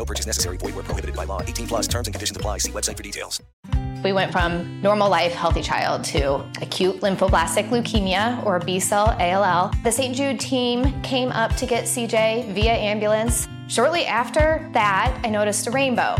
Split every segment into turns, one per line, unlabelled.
No purchase necessary. Void where prohibited by law. 18 plus terms and conditions apply. See website for details.
We went from normal life, healthy child to acute lymphoblastic leukemia or B cell ALL. The St. Jude team came up to get CJ via ambulance. Shortly after that, I noticed a rainbow.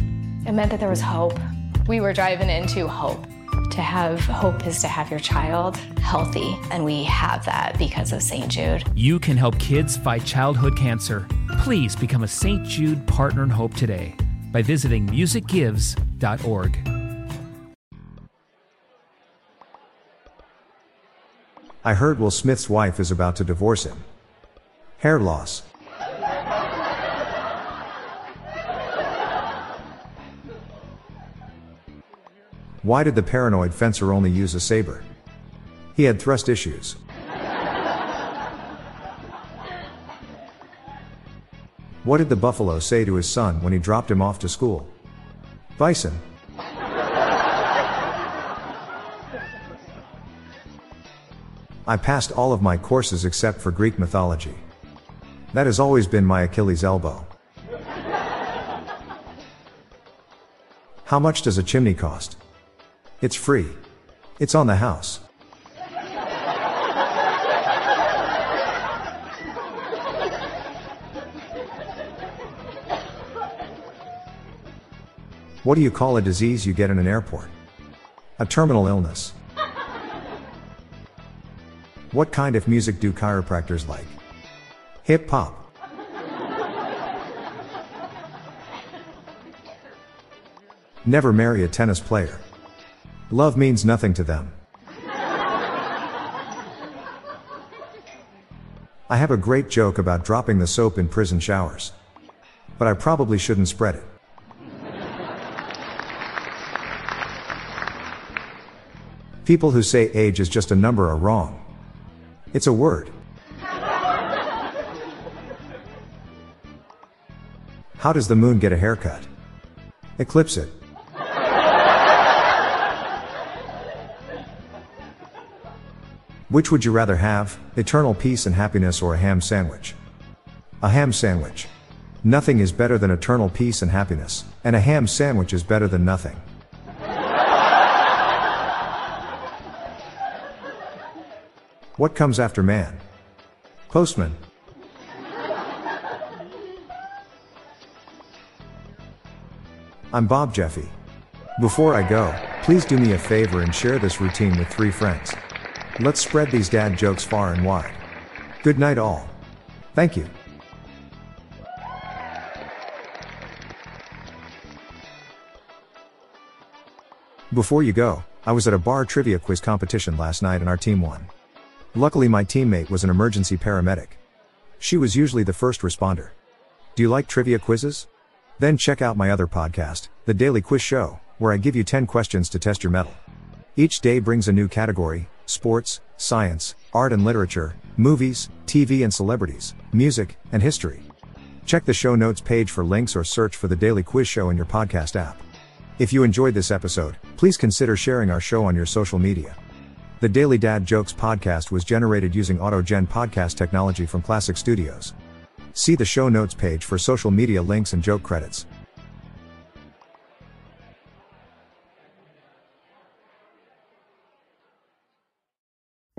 It meant that there was hope. We were driving into hope. To have hope is to have your child healthy, and we have that because of St. Jude.
You can help kids fight childhood cancer. Please become a St. Jude Partner in Hope today by visiting musicgives.org.
I heard Will Smith's wife is about to divorce him. Hair loss. Why did the paranoid fencer only use a saber? He had thrust issues. What did the buffalo say to his son when he dropped him off to school? Bison. I passed all of my courses except for Greek mythology. That has always been my Achilles elbow. How much does a chimney cost? It's free. It's on the house. What do you call a disease you get in an airport? A terminal illness. What kind of music do chiropractors like? Hip hop. Never marry a tennis player. Love means nothing to them. I have a great joke about dropping the soap in prison showers. But I probably shouldn't spread it. People who say age is just a number are wrong. It's a word. How does the moon get a haircut? Eclipse it. Which would you rather have, eternal peace and happiness or a ham sandwich? A ham sandwich. Nothing is better than eternal peace and happiness, and a ham sandwich is better than nothing. What comes after man? Postman. I'm Bob Jeffy. Before I go, please do me a favor and share this routine with three friends. Let's spread these dad jokes far and wide. Good night, all. Thank you. Before you go, I was at a bar trivia quiz competition last night and our team won. Luckily, my teammate was an emergency paramedic. She was usually the first responder. Do you like trivia quizzes? Then check out my other podcast, The Daily Quiz Show, where I give you 10 questions to test your mettle. Each day brings a new category sports, science, art and literature, movies, TV and celebrities, music, and history. Check the show notes page for links or search for the Daily Quiz Show in your podcast app. If you enjoyed this episode, please consider sharing our show on your social media. The Daily Dad Jokes podcast was generated using AutoGen podcast technology from Classic Studios. See the show notes page for social media links and joke credits.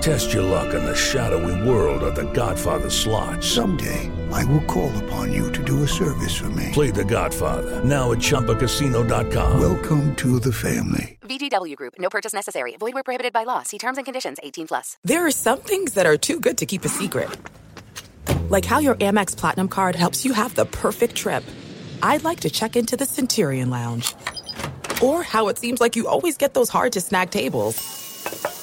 Test your luck in the shadowy world of The Godfather slot.
Someday, I will call upon you to do a service for me.
Play The Godfather now at ChumbaCasino.com.
Welcome to the family.
VGW Group. No purchase necessary. Void where prohibited by law. See terms and conditions. 18 plus.
There are some things that are too good to keep a secret. Like how your Amex Platinum card helps you have the perfect trip. I'd like to check into the Centurion Lounge. Or how it seems like you always get those hard to snag tables.